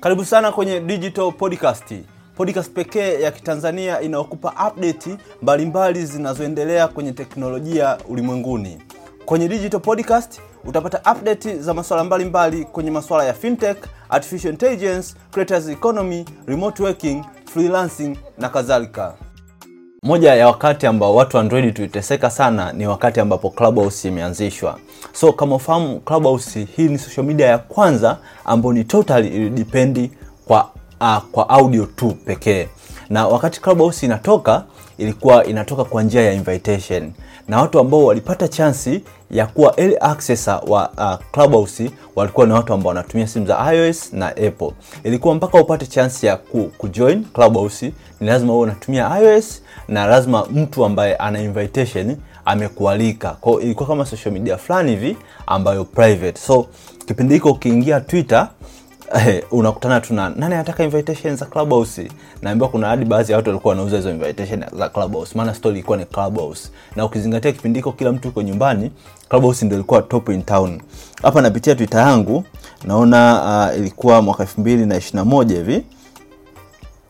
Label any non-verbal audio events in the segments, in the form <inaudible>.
Karibu sana kwenye Digital Podcast, podcast pekee ya Kitanzania inayokupa update mbalimbali zinazoendelea kwenye teknolojia ulimwenguni. Kwenye Digital Podcast utapata update za masuala mbalimbali kwenye masuala ya fintech, artificial intelligence, creators economy, remote working, freelancing na kadhalika. Moja ya wakati ambao watu Android tuliteseka sana ni wakati ambapo Clubhouse imeanzishwa. So kama ufahamu, Clubhouse hii ni social media ya kwanza ambayo ni totally ilidipendi kwa uh, kwa audio tu pekee, na wakati Clubhouse inatoka ilikuwa inatoka kwa njia ya invitation, na watu ambao walipata chansi ya kuwa early accessor wa uh, Clubhouse walikuwa ni watu ambao wanatumia simu za iOS na Apple. Ilikuwa mpaka upate chansi ya ku, kujoin Clubhouse ni lazima uwe unatumia iOS na lazima mtu ambaye ana invitation amekualika. Kwa hiyo ilikuwa kama social media fulani hivi ambayo private. So kipindi hiko ukiingia Twitter eh, unakutana tuna nani anataka invitation za Clubhouse. Naambiwa kuna hadi baadhi ya watu walikuwa wanauza hizo invitation za Clubhouse, maana story ilikuwa ni Clubhouse, na ukizingatia kipindi hiko kila mtu yuko nyumbani, Clubhouse ndio ilikuwa top in town. Hapa napitia Twitter yangu naona uh, ilikuwa mwaka 2021 hivi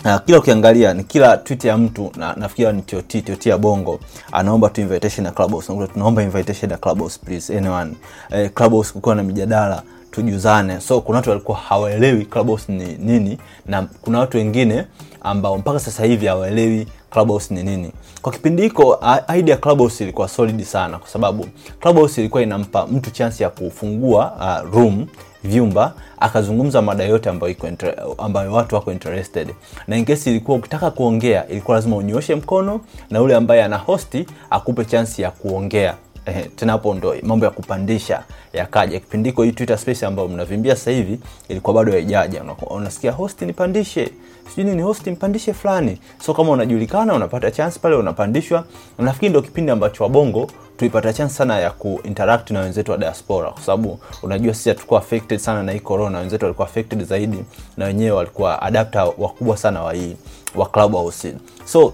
Uh, kila ukiangalia ni kila tweet ya mtu na nafikiri ni TOT TOT ya Bongo anaomba tu invitation ya Clubhouse. Tunaomba invitation ya Clubhouse please anyone. Eh, Clubhouse kukiwa na mijadala tujuzane. So kuna watu walikuwa hawaelewi Clubhouse ni nini na kuna watu wengine ambao mpaka sasa hivi hawaelewi Clubhouse ni nini. Kwa kipindi hiko idea Clubhouse ilikuwa solid sana kwa sababu Clubhouse ilikuwa inampa mtu chance ya kufungua uh, room vyumba akazungumza mada yote ambayo ambayo watu wako interested, na in ilikuwa ukitaka kuongea ilikuwa lazima unyoshe mkono na yule ambaye ana hosti akupe chance ya kuongea. Eh, tena hapo ndo mambo ya kupandisha yakaja. Kipindiko hii Twitter space ambayo mnavimbia sasa hivi ilikuwa bado haijaja. Unasikia host nipandishe, sijui nini host nipandishe fulani. So kama unajulikana unapata chance pale unapandishwa. Nafikiri ndio kipindi ambacho wabongo tulipata chance sana ya kuinteract na wenzetu wa diaspora, kwa sababu unajua sisi hatukuwa affected sana na hii corona, wenzetu walikuwa affected zaidi, na wenyewe walikuwa adapter wakubwa sana wa hii wa Clubhouse. So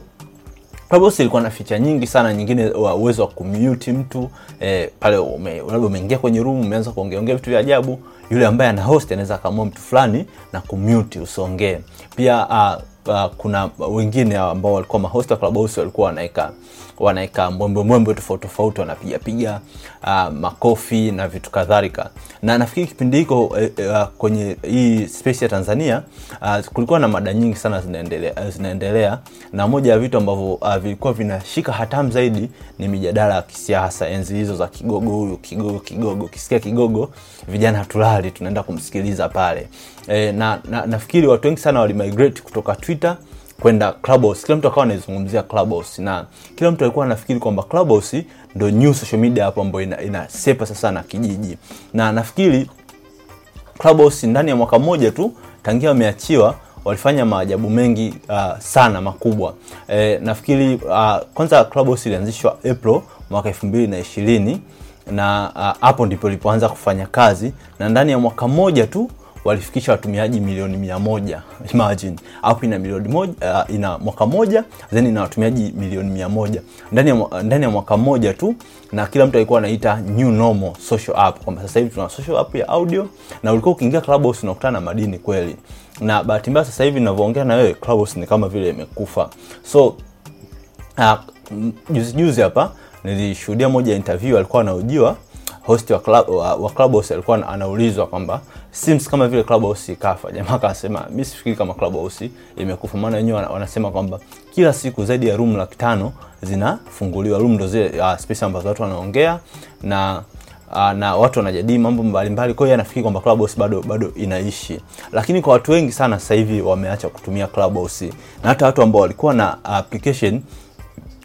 Clubhouse ilikuwa na feature nyingi sana, nyingine uwezo wa kumute mtu eh, pale ume, labda umeingia kwenye room umeanza kuongea ongea vitu vya ajabu, yule ambaye ana host anaweza akaamua mtu fulani na kumute usiongee. Pia uh, uh, kuna wengine ambao walikuwa mahost wa Clubhouse walikuwa wanaeka wanaeka mbwembwe tofauti tofauti, wanapiga piga uh, makofi na vitu kadhalika. Na nafikiri kipindi hiko uh, uh, kwenye hii space ya Tanzania uh, kulikuwa na mada nyingi sana zinaendelea, uh, zinaendelea na moja ya vitu ambavyo uh, vilikuwa vinashika hatamu zaidi ni mijadala ya kisiasa, enzi hizo za kigogo huyu kigogo kigogo, kisikia kigogo vijana hatulali, tunaenda kumsikiliza pale e, na, na nafikiri watu wengi sana walimigrate kutoka Twitter kwenda Clubhouse. Kila mtu akawa anaizungumzia Clubhouse na kila mtu alikuwa anafikiri kwamba Clubhouse ndio new social media hapo ambayo ina, inasepa sasa na kijiji, na nafikiri Clubhouse ndani ya mwaka mmoja tu tangia wameachiwa walifanya maajabu mengi uh, sana makubwa. E, nafikiri uh, kwanza Clubhouse ilianzishwa April mwaka 2020 na hapo uh, ndipo ilipoanza kufanya kazi na ndani ya mwaka mmoja tu walifikisha watumiaji milioni mia moja. <laughs> Imagine app ina milioni moja, uh, ina mwaka moja then ina watumiaji milioni mia moja ndani ya, ndani ya mwaka mmoja tu, na kila mtu alikuwa anaita new normal social app, kwamba sasa hivi tuna social app ya audio, na ulikuwa ukiingia Clubhouse unakutana na madini kweli. Na bahati mbaya sasa hivi ninavyoongea na wewe Clubhouse ni kama vile imekufa. So uh, juzi juzi hapa nilishuhudia moja interview alikuwa anahojiwa host wa club wa, wa Clubhouse alikuwa anaulizwa kwamba Sims kama vile Clubhouse ikafa. Jamaa akasema mimi sifikiri kama Clubhouse imekufa, maana wenyewe wanasema kwamba kila siku zaidi ya room laki tano zinafunguliwa. Room ndo zile uh, space ambazo watu wanaongea na uh, na watu wanajadili mambo mbalimbali. Kwa hiyo anafikiri kwamba Clubhouse bado bado inaishi, lakini kwa watu wengi sana sasa hivi wameacha kutumia Clubhouse, na hata watu ambao walikuwa na application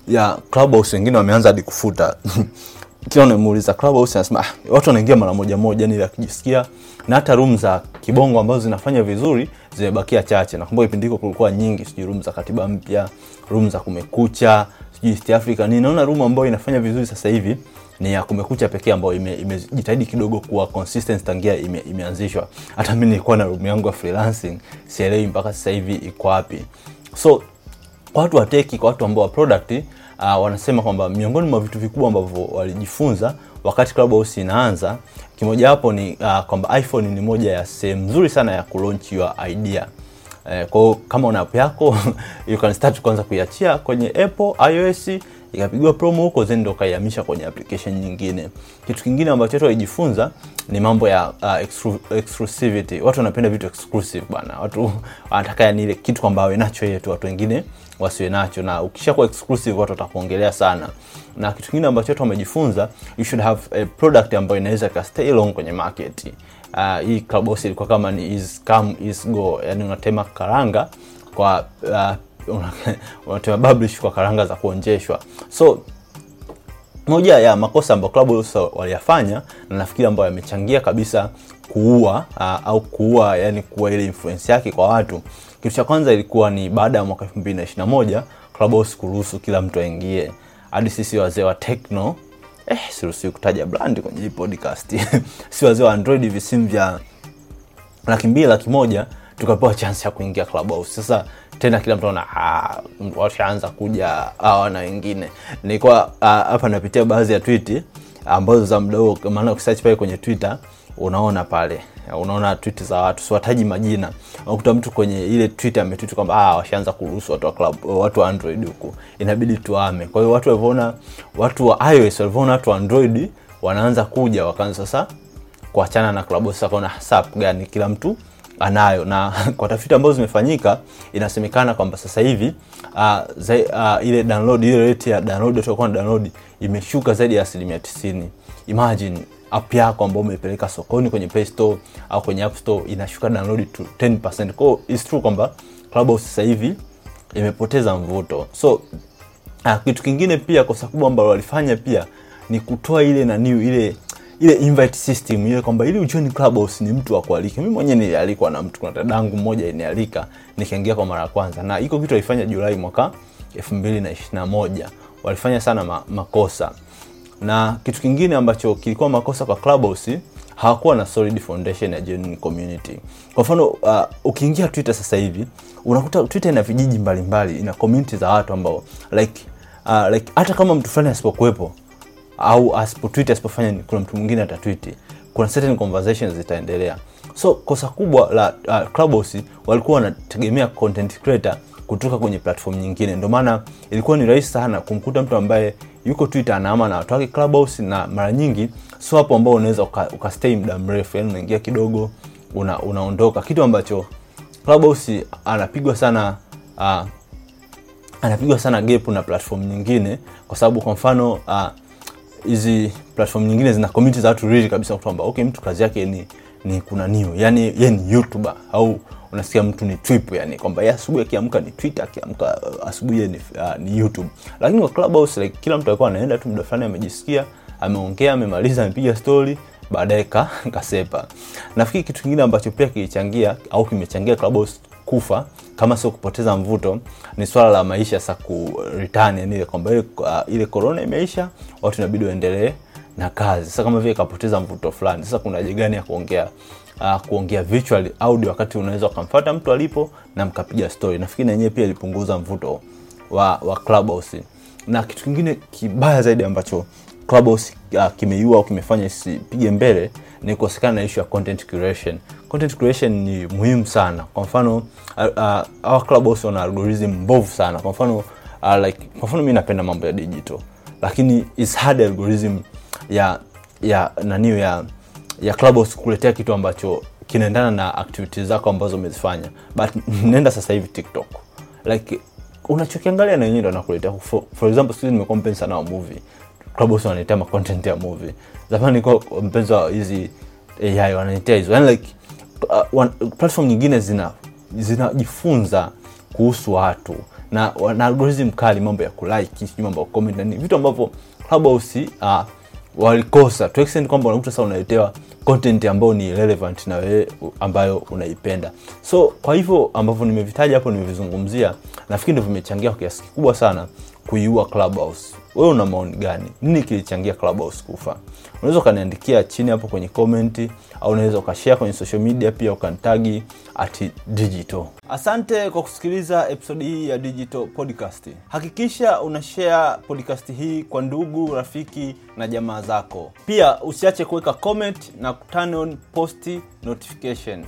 ya Clubhouse wengine wameanza hadi kufuta <laughs> kila unamuuliza Clubhouse anasema ah, watu wanaingia mara moja moja ni akijisikia, na hata room za kibongo ambazo zinafanya vizuri zimebakia chache. Nakumbuka kipindi hiko kulikuwa nyingi, sijui room za katiba mpya, room za kumekucha, sijui East Africa. Ninaona room ambayo inafanya vizuri sasa hivi ni ya kumekucha pekee ambayo imejitahidi ime kidogo kuwa consistent tangia ime. Hata mimi nilikuwa na room yangu ya freelancing, sielewi mpaka sasa hivi iko wapi. So kwa watu wa tech, kwa watu ambao wa product uh, wanasema kwamba miongoni mwa vitu vikubwa ambavyo walijifunza wakati Clubhouse inaanza, kimojawapo ni uh, kwamba iPhone ni moja ya sehemu nzuri sana ya kulaunch your idea. Eh, kwa kama una app yako <laughs> you can start kuanza kuiachia kwenye Apple iOS ikapigwa promo huko then ndo kaihamisha kwenye application nyingine. Kitu kingine ambacho watu walijifunza ni mambo ya uh, exclu exclusivity. Watu wanapenda vitu exclusive bana. Watu wanataka yani ile kitu kwamba wawe nacho watu wengine wasiwe nacho, na ukishakuwa exclusive watu watakuongelea sana. Na kitu kingine ambacho watu wamejifunza, you should have a product ambayo inaweza ka long kwenye market. Uh, hii Clubhouse ilikuwa kama ni is come is go, yani unatema karanga kwa uh, <laughs> unatema publish kwa karanga za kuonjeshwa. So moja ya makosa ambayo Clubhouse waliyafanya na nafikiri ambayo yamechangia kabisa kuua uh, au kuua yani kuua ile influence yake kwa watu. Kitu cha kwanza ilikuwa ni baada ya mwaka 2021 Clubhouse kuruhusu kila mtu aingie. Hadi sisi wazee wa techno eh, siruhusiwi kutaja brand kwenye hii podcast <laughs> si wazee wa Android visimu vya laki mbili tukapewa chance ya kuingia Clubhouse. Sasa tena kila mtu ana washaanza kuja hawa na wengine. Nilikuwa hapa uh, napitia baadhi ya twiti ambazo za muda huo, maana ukisearch pale kwenye Twitter unaona pale unaona tweet za watu, siwataji majina. Unakuta mtu kwenye ile tweet ametweet kwamba ah, washaanza kuruhusu watu wa club, watu wa Android huku, inabidi tuame. Kwa hiyo watu walivyoona, watu wa iOS walivyoona watu wa Android wanaanza kuja, wakaanza sasa kuachana na klabu Sasa kaona sap gani kila mtu anayo na <laughs> kwa tafiti ambazo zimefanyika inasemekana kwamba sasa hivi uh, zai, uh, ile download ile rate ya download utakuwa na download imeshuka zaidi ya asilimia tisini. Imagine app yako ambayo umepeleka sokoni kwenye Play Store au kwenye App Store inashuka download to 10%. Kwa it's true kwamba Clubhouse sasa hivi imepoteza mvuto. So uh, kitu kingine pia kosa kubwa ambalo walifanya pia ni kutoa ile na new ile ile invite system ile kwamba ili ujoin Clubhouse ni mtu akualike. Mimi mwenyewe nilialikwa na mtu, kuna dadangu mmoja inialika nikaingia kwa mara ya kwanza, na iko kitu alifanya Julai mwaka 2021 walifanya sana ma, makosa. Na kitu kingine ambacho kilikuwa makosa kwa Clubhouse, hawakuwa na solid foundation ya genuine community. Kwa mfano uh, ukiingia Twitter sasa hivi unakuta Twitter ina vijiji mbalimbali, ina community za watu ambao like uh, like hata kama mtu fulani asipokuwepo au asipotweet asipofanya, kuna mtu mwingine atatwiti, kuna certain conversations zitaendelea. So kosa kubwa la uh, Clubhouse walikuwa wanategemea content creator kutoka kwenye platform nyingine, ndio maana ilikuwa ni rahisi sana kumkuta mtu ambaye yuko Twitter anaama na watu wake Clubhouse, na mara nyingi sio hapo ambao unaweza ukastay muda mrefu, yani unaingia kidogo una, unaondoka, kitu ambacho Clubhouse anapigwa sana uh, anapigwa sana gap na platform nyingine, kwa sababu kwa mfano uh, hizi platform nyingine zina community za watu really kabisa kwamba okay, mtu kazi yake ni ni kuna new, yani yeye ni YouTuber au unasikia mtu ni trip, yani kwamba yeye asubuhi akiamka ni Twitter, akiamka uh, asubuhi ni, uh, ni YouTube. Lakini kwa Clubhouse like kila mtu alikuwa anaenda tu muda fulani, amejisikia ameongea, amemaliza, amepiga story, baadaye ka <laughs> kasepa. Nafikiri kitu kingine ambacho pia kilichangia au kimechangia Clubhouse kufa kama sio kupoteza mvuto ni swala la maisha sasa ku kwamba ile uh, ile imeisha, watu inabidi waendelee na kazi. Sasa kama vile kapoteza mvuto fulani, sasa kuna haja gani ya kuongea uh, kuongea virtual audio wakati unaweza ukamfuata mtu alipo na mkapiga story. Nafikiri na yenyewe pia ilipunguza mvuto wa wa Clubhouse. Na kitu kingine kibaya zaidi ambacho Clubhouse uh, kimeiua au kimefanya isipige mbele ni kukosekana na issue ya content curation. Content creation ni muhimu sana. Kwa mfano uh, uh, Clubhouse wana algorithm mbovu sana. Kwa mfano uh, like kwa mfano mimi napenda mambo ya digital, lakini is hard algorithm ya ya naniyo ya ya Clubhouse kuletea kitu ambacho kinaendana na activities zako ambazo umezifanya. But <laughs> nenda sasa hivi TikTok like unachokiangalia na yenyewe ndo anakuletea. For, for example siku nimekuwa mpenzi sana wa movie Clubhouse wanaletea ma content ya movie. Zamani kwa mpenzi wa hizi AI wanaletea hizo. Yani like uh, platform nyingine zina zinajifunza kuhusu watu na na algorithm kali, mambo ya kulike, sijui mambo ya comment na vitu ambavyo Clubhouse uh, walikosa to extent kwamba unakuta sasa unaletewa content ambayo ni relevant na wewe ambayo unaipenda. So kwa hivyo ambavyo nimevitaja hapo, nimevizungumzia, nafikiri ndio vimechangia kwa kiasi kikubwa sana kuiua Clubhouse. Wewe una maoni gani? Nini kilichangia Clubhouse kufa? Unaweza ukaniandikia chini hapo kwenye comment, au unaweza ukashare kwenye social media pia ukanitagi at digital. Asante kwa kusikiliza episodi hii ya Digital Podcast. Hakikisha una share podcast hii kwa ndugu, rafiki na jamaa zako. Pia usiache kuweka comment na turn on post notification.